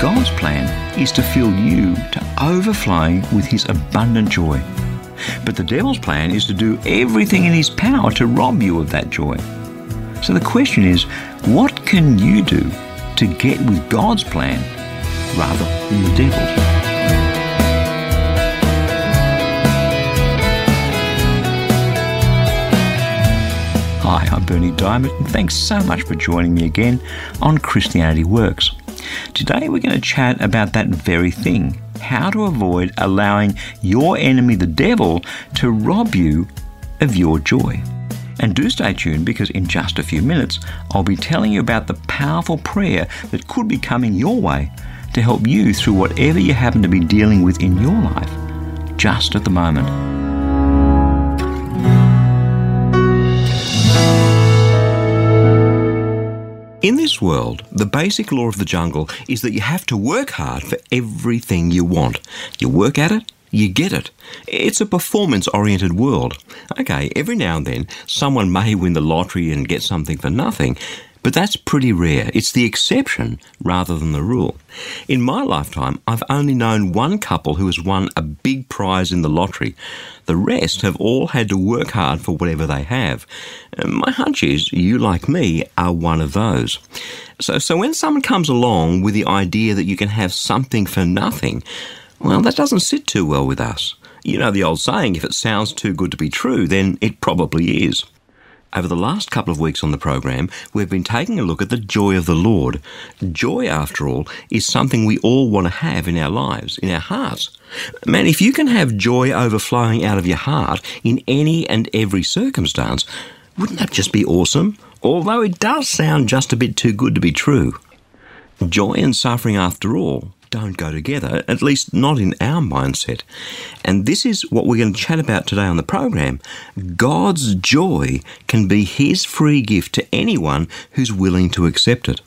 God's plan is to fill you to overflowing with His abundant joy. But the devil's plan is to do everything in his power to rob you of that joy. So the question is what can you do to get with God's plan rather than the devil's? Hi, I'm Berni Dymet, and thanks so much for joining me again on Christianity Works. Today we're going to chat about that very thing how to avoid allowing your enemy, the devil, to rob you of your joy. And do stay tuned because in just a few minutes I'll be telling you about the powerful prayer that could be coming your way to help you through whatever you happen to be dealing with in your life just at the moment. In this world, the basic law of the jungle is that you have to work hard for everything you want. You work at it, you get it. It's a performance oriented world. Okay, every now and then someone may win the lottery and get something for nothing, but that's pretty rare. It's the exception rather than the rule. In my lifetime, I've only known one couple who has won a big prize in the lottery. The rest have all had to work hard for whatever they have. Uh, my hunch is you, like me, are one of those. So, so when someone comes along with the idea that you can have something for nothing, well, that doesn't sit too well with us. You know the old saying, if it sounds too good to be true, then it probably is. Over the last couple of weeks on the program, we've been taking a look at the joy of the Lord. Joy, after all, is something we all want to have in our lives, in our hearts. Man, if you can have joy overflowing out of your heart in any and every circumstance, wouldn't that just be awesome? Although it does sound just a bit too good to be true. Joy and suffering, after all, don't go together, at least not in our mindset. And this is what we're going to chat about today on the program. God's joy can be His free gift to anyone who's willing to accept it.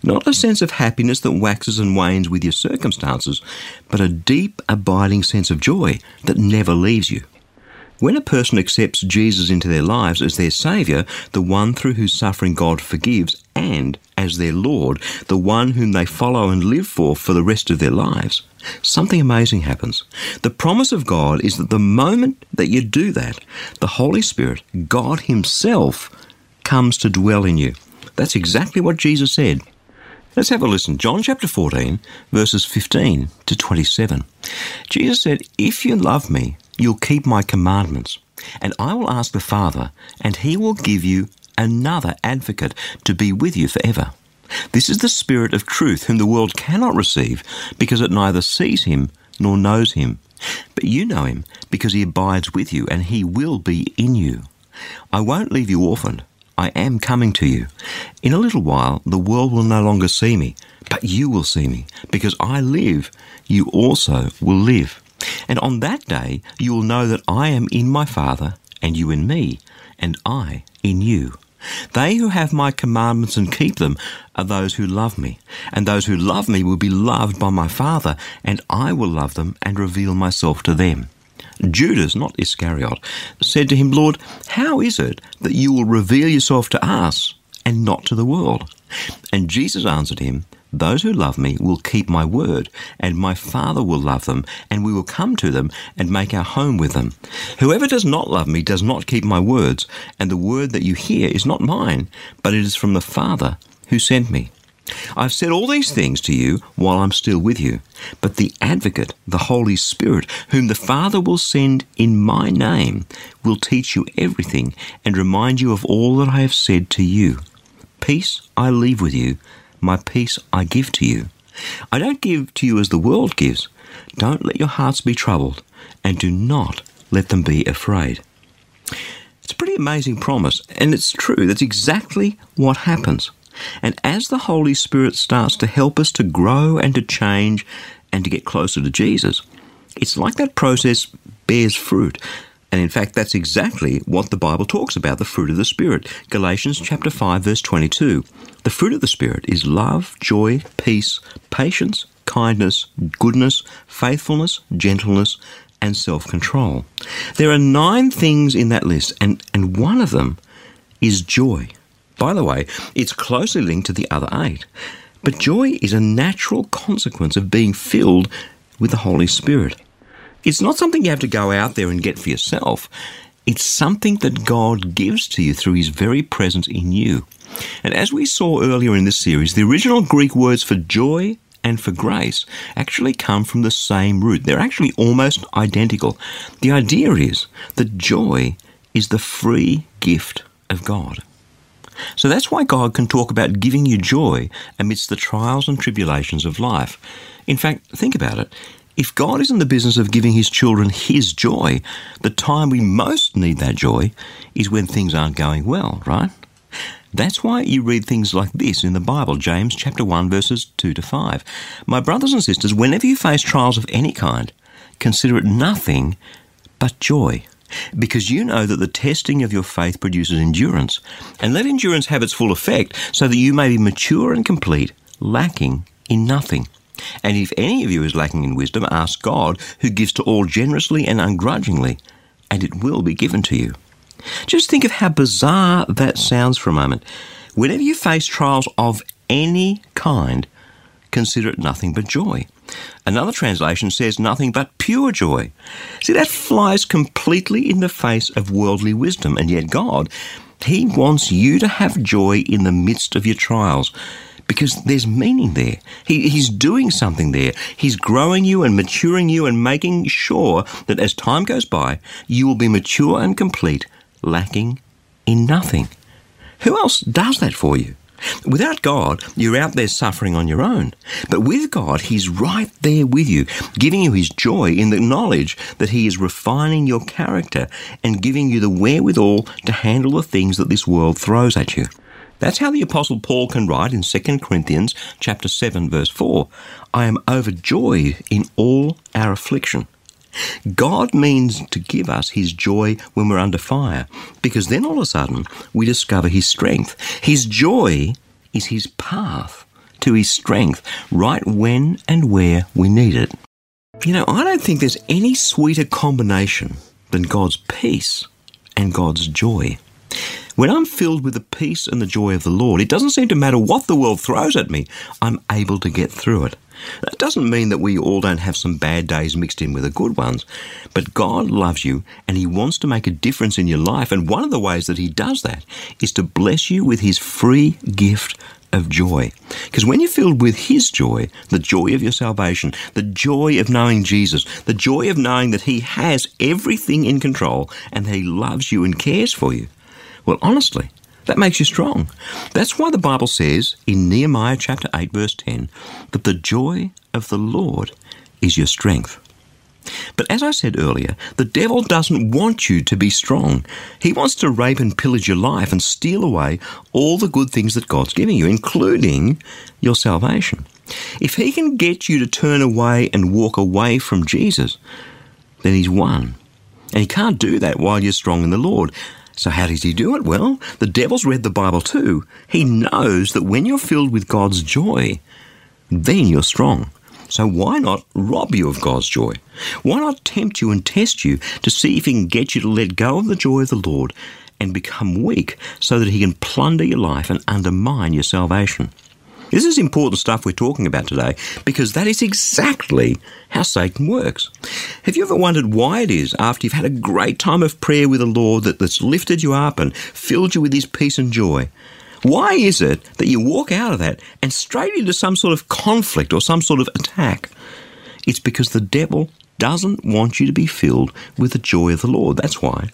Not a sense of happiness that waxes and wanes with your circumstances, but a deep, abiding sense of joy that never leaves you. When a person accepts Jesus into their lives as their Saviour, the one through whose suffering God forgives, and as their Lord, the one whom they follow and live for for the rest of their lives, something amazing happens. The promise of God is that the moment that you do that, the Holy Spirit, God Himself, comes to dwell in you. That's exactly what Jesus said. Let's have a listen. John chapter 14, verses 15 to 27. Jesus said, If you love me, you'll keep my commandments, and I will ask the Father, and he will give you another advocate to be with you forever. This is the Spirit of truth, whom the world cannot receive, because it neither sees him nor knows him. But you know him, because he abides with you, and he will be in you. I won't leave you orphaned. I am coming to you. In a little while, the world will no longer see me, but you will see me. Because I live, you also will live. And on that day, you will know that I am in my Father, and you in me, and I in you. They who have my commandments and keep them are those who love me, and those who love me will be loved by my Father, and I will love them and reveal myself to them. Judas, not Iscariot, said to him, Lord, how is it that you will reveal yourself to us and not to the world? And Jesus answered him, Those who love me will keep my word, and my Father will love them, and we will come to them and make our home with them. Whoever does not love me does not keep my words, and the word that you hear is not mine, but it is from the Father who sent me. I've said all these things to you while I'm still with you. But the Advocate, the Holy Spirit, whom the Father will send in my name, will teach you everything and remind you of all that I have said to you. Peace I leave with you, my peace I give to you. I don't give to you as the world gives. Don't let your hearts be troubled, and do not let them be afraid. It's a pretty amazing promise, and it's true. That's exactly what happens. And as the Holy Spirit starts to help us to grow and to change and to get closer to Jesus, it's like that process bears fruit. And in fact, that's exactly what the Bible talks about the fruit of the Spirit. Galatians chapter 5 verse 22. The fruit of the Spirit is love, joy, peace, patience, kindness, goodness, faithfulness, gentleness, and self-control. There are nine things in that list and, and one of them is joy. By the way, it's closely linked to the other eight. But joy is a natural consequence of being filled with the Holy Spirit. It's not something you have to go out there and get for yourself. It's something that God gives to you through His very presence in you. And as we saw earlier in this series, the original Greek words for joy and for grace actually come from the same root. They're actually almost identical. The idea is that joy is the free gift of God. So that's why God can talk about giving you joy amidst the trials and tribulations of life. In fact, think about it. If God is in the business of giving his children his joy, the time we most need that joy is when things aren't going well, right? That's why you read things like this in the Bible, James chapter 1 verses 2 to 5. My brothers and sisters, whenever you face trials of any kind, consider it nothing but joy, because you know that the testing of your faith produces endurance, and let endurance have its full effect, so that you may be mature and complete, lacking in nothing. And if any of you is lacking in wisdom, ask God, who gives to all generously and ungrudgingly, and it will be given to you. Just think of how bizarre that sounds for a moment. Whenever you face trials of any kind, consider it nothing but joy. Another translation says nothing but pure joy. See, that flies completely in the face of worldly wisdom, and yet God, He wants you to have joy in the midst of your trials because there's meaning there. He, he's doing something there. He's growing you and maturing you and making sure that as time goes by, you will be mature and complete, lacking in nothing. Who else does that for you? Without God, you're out there suffering on your own. But with God, He's right there with you, giving you His joy in the knowledge that He is refining your character and giving you the wherewithal to handle the things that this world throws at you. That's how the apostle Paul can write in 2 Corinthians chapter 7 verse 4, I am overjoyed in all our affliction. God means to give us his joy when we're under fire, because then all of a sudden we discover his strength. His joy is his path to his strength right when and where we need it. You know, I don't think there's any sweeter combination than God's peace and God's joy. When I'm filled with the peace and the joy of the Lord, it doesn't seem to matter what the world throws at me, I'm able to get through it. That doesn't mean that we all don't have some bad days mixed in with the good ones, but God loves you and He wants to make a difference in your life. And one of the ways that He does that is to bless you with His free gift of joy. Because when you're filled with His joy, the joy of your salvation, the joy of knowing Jesus, the joy of knowing that He has everything in control and that He loves you and cares for you, well, honestly, that makes you strong. That's why the Bible says in Nehemiah chapter 8, verse 10, that the joy of the Lord is your strength. But as I said earlier, the devil doesn't want you to be strong. He wants to rape and pillage your life and steal away all the good things that God's giving you, including your salvation. If he can get you to turn away and walk away from Jesus, then he's won. And he can't do that while you're strong in the Lord. So, how does he do it? Well, the devil's read the Bible too. He knows that when you're filled with God's joy, then you're strong. So, why not rob you of God's joy? Why not tempt you and test you to see if he can get you to let go of the joy of the Lord and become weak so that he can plunder your life and undermine your salvation? This is important stuff we're talking about today because that is exactly how Satan works. Have you ever wondered why it is after you've had a great time of prayer with the Lord that that's lifted you up and filled you with his peace and joy? Why is it that you walk out of that and straight into some sort of conflict or some sort of attack? It's because the devil doesn't want you to be filled with the joy of the Lord. That's why.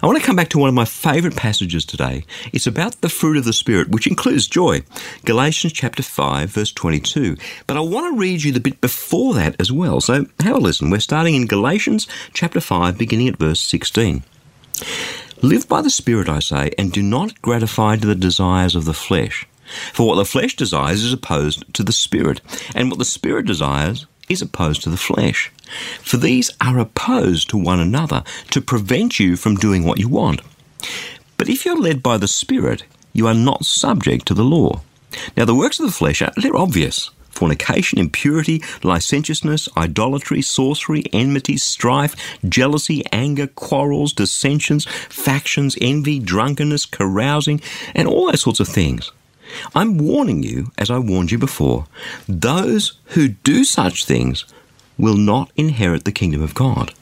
I want to come back to one of my favourite passages today. It's about the fruit of the Spirit, which includes joy. Galatians chapter 5, verse 22. But I want to read you the bit before that as well. So have a listen. We're starting in Galatians chapter 5, beginning at verse 16. Live by the Spirit, I say, and do not gratify to the desires of the flesh. For what the flesh desires is opposed to the spirit, and what the spirit desires is opposed to the flesh. For these are opposed to one another to prevent you from doing what you want. But if you're led by the Spirit, you are not subject to the law. Now, the works of the flesh are they're obvious fornication, impurity, licentiousness, idolatry, sorcery, enmity, strife, jealousy, anger, quarrels, dissensions, factions, envy, drunkenness, carousing, and all those sorts of things. I'm warning you, as I warned you before, those who do such things will not inherit the kingdom of God.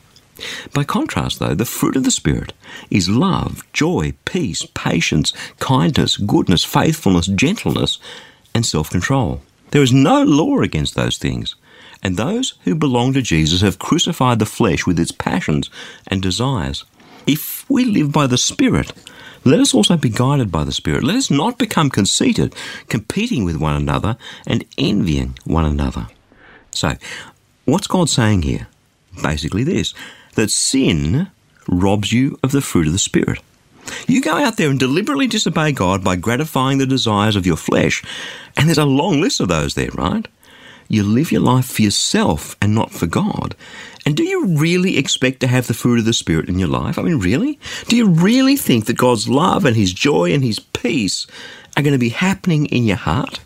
By contrast, though, the fruit of the Spirit is love, joy, peace, patience, kindness, goodness, faithfulness, gentleness, and self control. There is no law against those things. And those who belong to Jesus have crucified the flesh with its passions and desires. If we live by the Spirit, let us also be guided by the Spirit. Let us not become conceited, competing with one another and envying one another. So, what's God saying here? Basically, this that sin robs you of the fruit of the Spirit. You go out there and deliberately disobey God by gratifying the desires of your flesh, and there's a long list of those there, right? You live your life for yourself and not for God. And do you really expect to have the fruit of the Spirit in your life? I mean, really? Do you really think that God's love and His joy and His peace are going to be happening in your heart?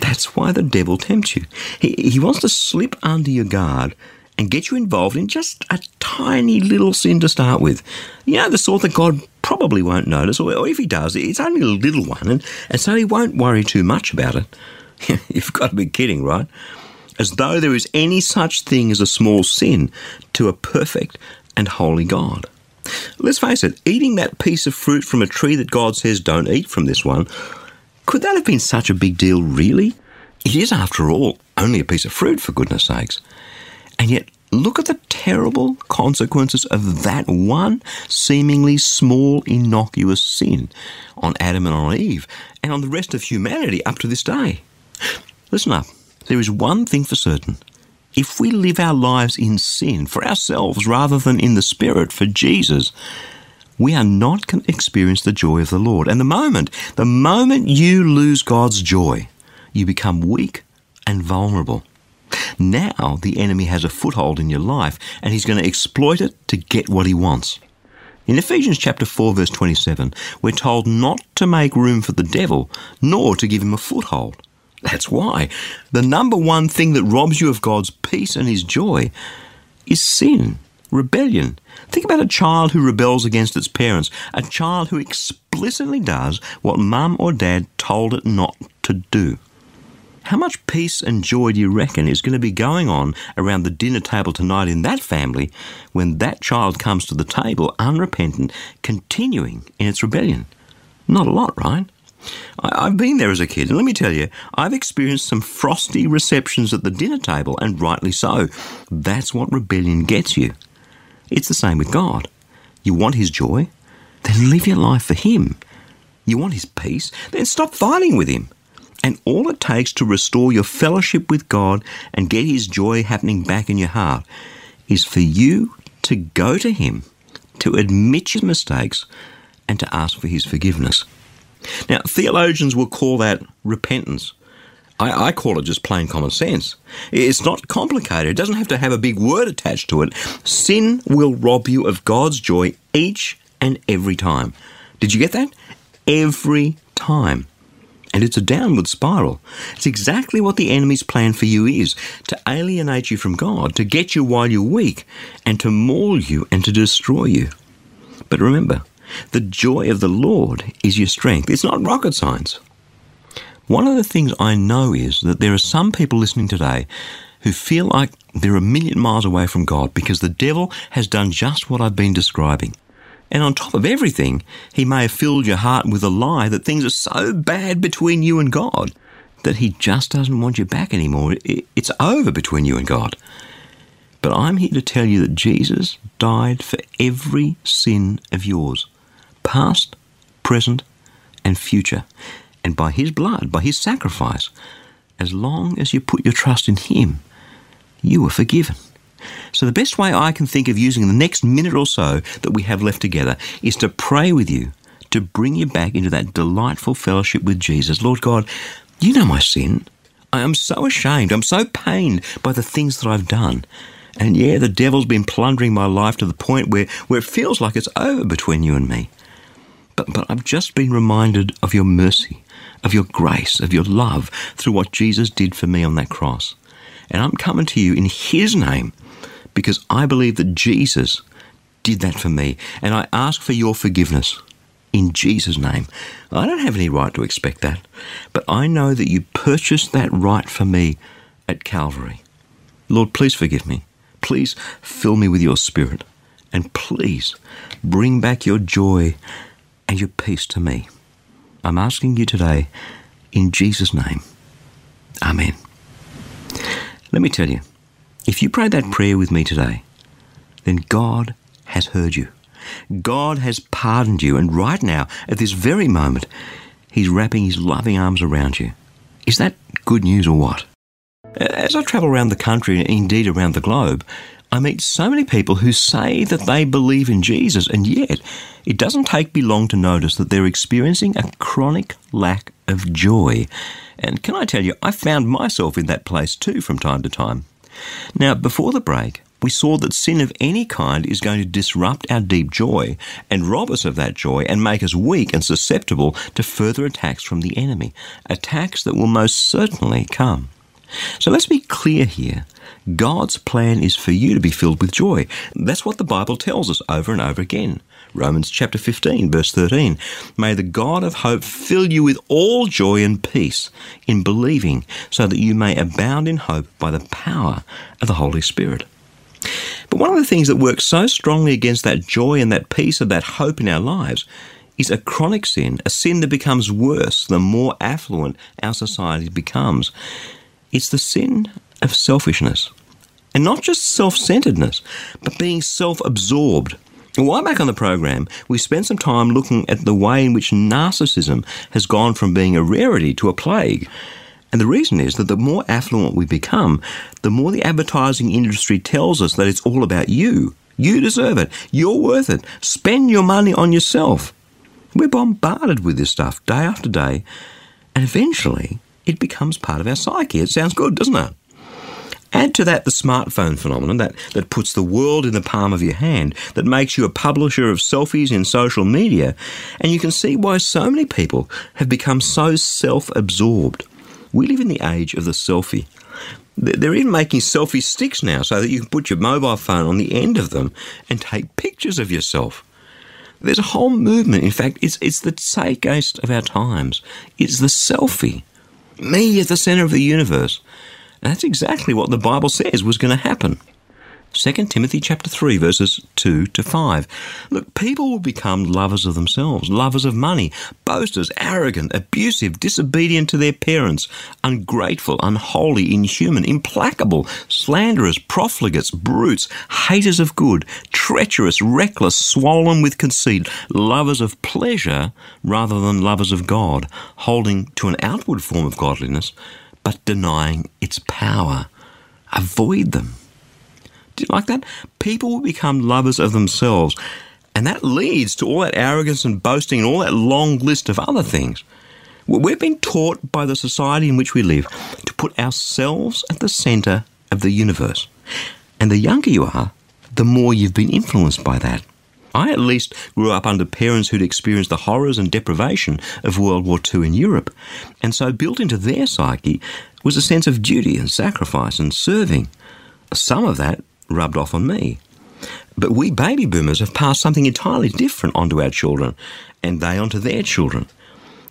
That's why the devil tempts you. He, he wants to slip under your guard and get you involved in just a tiny little sin to start with. You know, the sort that God probably won't notice, or if he does, it's only a little one, and, and so he won't worry too much about it. You've got to be kidding, right? As though there is any such thing as a small sin to a perfect and holy God. Let's face it, eating that piece of fruit from a tree that God says don't eat from this one, could that have been such a big deal, really? It is, after all, only a piece of fruit, for goodness sakes. And yet, Look at the terrible consequences of that one seemingly small, innocuous sin on Adam and on Eve, and on the rest of humanity up to this day. Listen up. There is one thing for certain. If we live our lives in sin for ourselves rather than in the Spirit for Jesus, we are not going to experience the joy of the Lord. And the moment, the moment you lose God's joy, you become weak and vulnerable. Now the enemy has a foothold in your life and he's going to exploit it to get what he wants. In Ephesians chapter 4 verse 27, we're told not to make room for the devil, nor to give him a foothold. That's why the number one thing that robs you of God's peace and his joy is sin, rebellion. Think about a child who rebels against its parents, a child who explicitly does what mum or dad told it not to do. How much peace and joy do you reckon is going to be going on around the dinner table tonight in that family when that child comes to the table unrepentant, continuing in its rebellion? Not a lot, right? I've been there as a kid, and let me tell you, I've experienced some frosty receptions at the dinner table, and rightly so. That's what rebellion gets you. It's the same with God. You want His joy? Then live your life for Him. You want His peace? Then stop fighting with Him. And all it takes to restore your fellowship with God and get His joy happening back in your heart is for you to go to Him, to admit your mistakes, and to ask for His forgiveness. Now, theologians will call that repentance. I, I, call it just plain common sense. It's not complicated. It doesn't have to have a big word attached to it. Sin will rob you of God's joy each and every time. Did you get that? Every time and it's a downward spiral. It's exactly what the enemy's plan for you is to alienate you from God, to get you while you're weak, and to maul you and to destroy you. But remember, the joy of the Lord is your strength. It's not rocket science. One of the things I know is that there are some people listening today who feel like they're a million miles away from God because the devil has done just what I've been describing. And on top of everything, he may have filled your heart with a lie that things are so bad between you and God that he just doesn't want you back anymore. It's over between you and God. But I'm here to tell you that Jesus died for every sin of yours, past, present, and future. And by his blood, by his sacrifice, as long as you put your trust in him, you are forgiven. So, the best way I can think of using the next minute or so that we have left together is to pray with you, to bring you back into that delightful fellowship with Jesus. Lord God, you know my sin. I am so ashamed. I'm so pained by the things that I've done. And yeah, the devil's been plundering my life to the point where, where it feels like it's over between you and me. But, but I've just been reminded of your mercy, of your grace, of your love through what Jesus did for me on that cross. And I'm coming to you in His name because I believe that Jesus did that for me. And I ask for your forgiveness in Jesus' name. I don't have any right to expect that, but I know that you purchased that right for me at Calvary. Lord, please forgive me. Please fill me with your spirit. And please bring back your joy and your peace to me. I'm asking you today in Jesus' name. Amen. Let me tell you, if you pray that prayer with me today, then God has heard you. God has pardoned you, and right now, at this very moment, He's wrapping His loving arms around you. Is that good news or what? As I travel around the country, and indeed around the globe, I meet so many people who say that they believe in Jesus, and yet it doesn't take me long to notice that they're experiencing a chronic lack of joy. And can I tell you, I found myself in that place too from time to time. Now, before the break, we saw that sin of any kind is going to disrupt our deep joy and rob us of that joy and make us weak and susceptible to further attacks from the enemy, attacks that will most certainly come. So let's be clear here. God's plan is for you to be filled with joy. That's what the Bible tells us over and over again. Romans chapter 15, verse 13. May the God of hope fill you with all joy and peace in believing, so that you may abound in hope by the power of the Holy Spirit. But one of the things that works so strongly against that joy and that peace and that hope in our lives is a chronic sin, a sin that becomes worse the more affluent our society becomes. It's the sin of selfishness. And not just self centeredness, but being self absorbed. A while back on the program, we spent some time looking at the way in which narcissism has gone from being a rarity to a plague. And the reason is that the more affluent we become, the more the advertising industry tells us that it's all about you. You deserve it. You're worth it. Spend your money on yourself. We're bombarded with this stuff day after day, and eventually it becomes part of our psyche. It sounds good, doesn't it? Add to that the smartphone phenomenon that, that puts the world in the palm of your hand, that makes you a publisher of selfies in social media, and you can see why so many people have become so self absorbed. We live in the age of the selfie. They're even making selfie sticks now so that you can put your mobile phone on the end of them and take pictures of yourself. There's a whole movement. In fact, it's, it's the zeitgeist of our times. It's the selfie. Me at the center of the universe. And that's exactly what the Bible says was going to happen. 2 Timothy chapter 3 verses 2 to 5. Look, people will become lovers of themselves, lovers of money, boasters, arrogant, abusive, disobedient to their parents, ungrateful, unholy, inhuman, implacable, slanderers, profligates, brutes, haters of good, treacherous, reckless, swollen with conceit, lovers of pleasure rather than lovers of God, holding to an outward form of godliness, but denying its power. Avoid them. Do you like that? People will become lovers of themselves. And that leads to all that arrogance and boasting and all that long list of other things. We've been taught by the society in which we live to put ourselves at the centre of the universe. And the younger you are, the more you've been influenced by that. I at least grew up under parents who'd experienced the horrors and deprivation of World War II in Europe. And so built into their psyche was a sense of duty and sacrifice and serving. Some of that rubbed off on me. But we baby boomers have passed something entirely different onto our children, and they onto their children.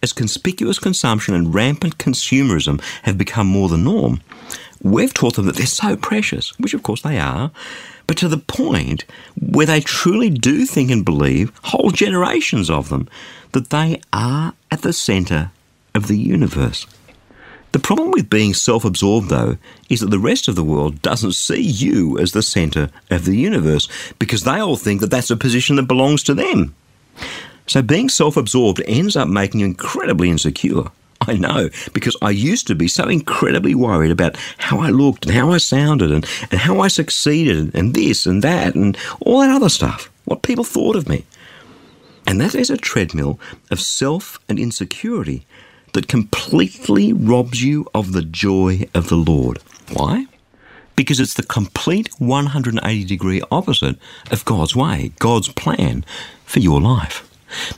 As conspicuous consumption and rampant consumerism have become more the norm, we've taught them that they're so precious, which of course they are, but to the point where they truly do think and believe, whole generations of them, that they are at the centre of the universe. The problem with being self absorbed, though, is that the rest of the world doesn't see you as the centre of the universe because they all think that that's a position that belongs to them. So being self absorbed ends up making you incredibly insecure. I know, because I used to be so incredibly worried about how I looked and how I sounded and, and how I succeeded and this and that and all that other stuff, what people thought of me. And that is a treadmill of self and insecurity that completely robs you of the joy of the Lord. Why? Because it's the complete 180 degree opposite of God's way, God's plan for your life.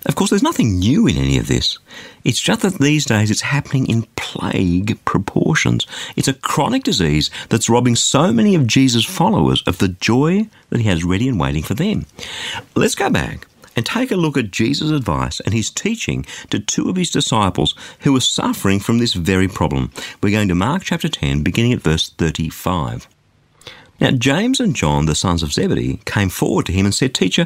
Of course, there's nothing new in any of this. It's just that these days it's happening in plague proportions. It's a chronic disease that's robbing so many of Jesus' followers of the joy that he has ready and waiting for them. Let's go back and take a look at Jesus' advice and his teaching to two of his disciples who were suffering from this very problem. We're going to Mark chapter 10, beginning at verse 35. Now, James and John, the sons of Zebedee, came forward to him and said, Teacher,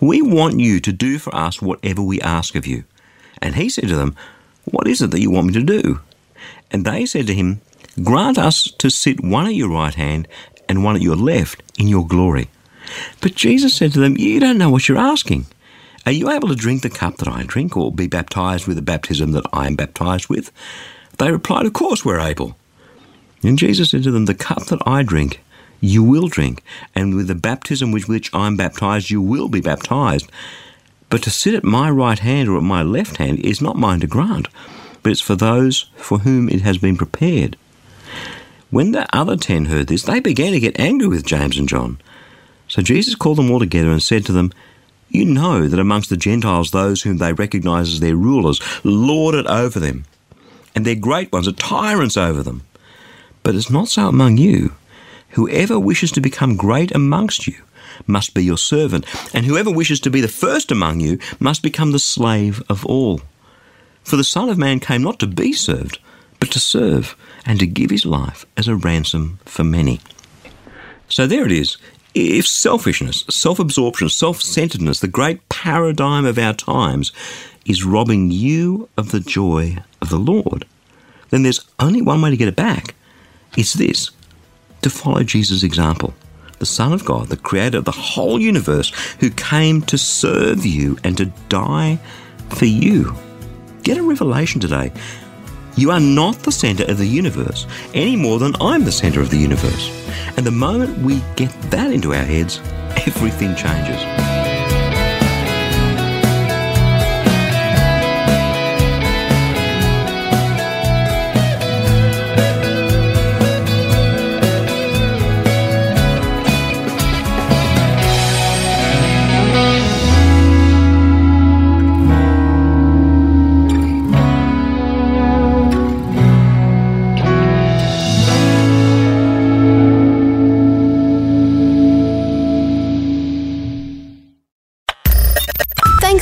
we want you to do for us whatever we ask of you. And he said to them, What is it that you want me to do? And they said to him, Grant us to sit one at your right hand and one at your left in your glory. But Jesus said to them, You don't know what you're asking. Are you able to drink the cup that I drink, or be baptized with the baptism that I am baptized with? They replied, Of course we're able. And Jesus said to them, The cup that I drink, you will drink, and with the baptism with which I'm baptized, you will be baptized. But to sit at my right hand or at my left hand is not mine to grant, but it's for those for whom it has been prepared. When the other ten heard this, they began to get angry with James and John. So Jesus called them all together and said to them, You know that amongst the Gentiles those whom they recognize as their rulers lord it over them, and their great ones are tyrants over them. But it's not so among you. Whoever wishes to become great amongst you must be your servant, and whoever wishes to be the first among you must become the slave of all. For the Son of Man came not to be served, but to serve, and to give his life as a ransom for many. So there it is. If selfishness, self absorption, self centeredness, the great paradigm of our times, is robbing you of the joy of the Lord, then there's only one way to get it back. It's this to follow Jesus' example. The Son of God, the creator of the whole universe, who came to serve you and to die for you. Get a revelation today. You are not the center of the universe any more than I'm the center of the universe. And the moment we get that into our heads, everything changes.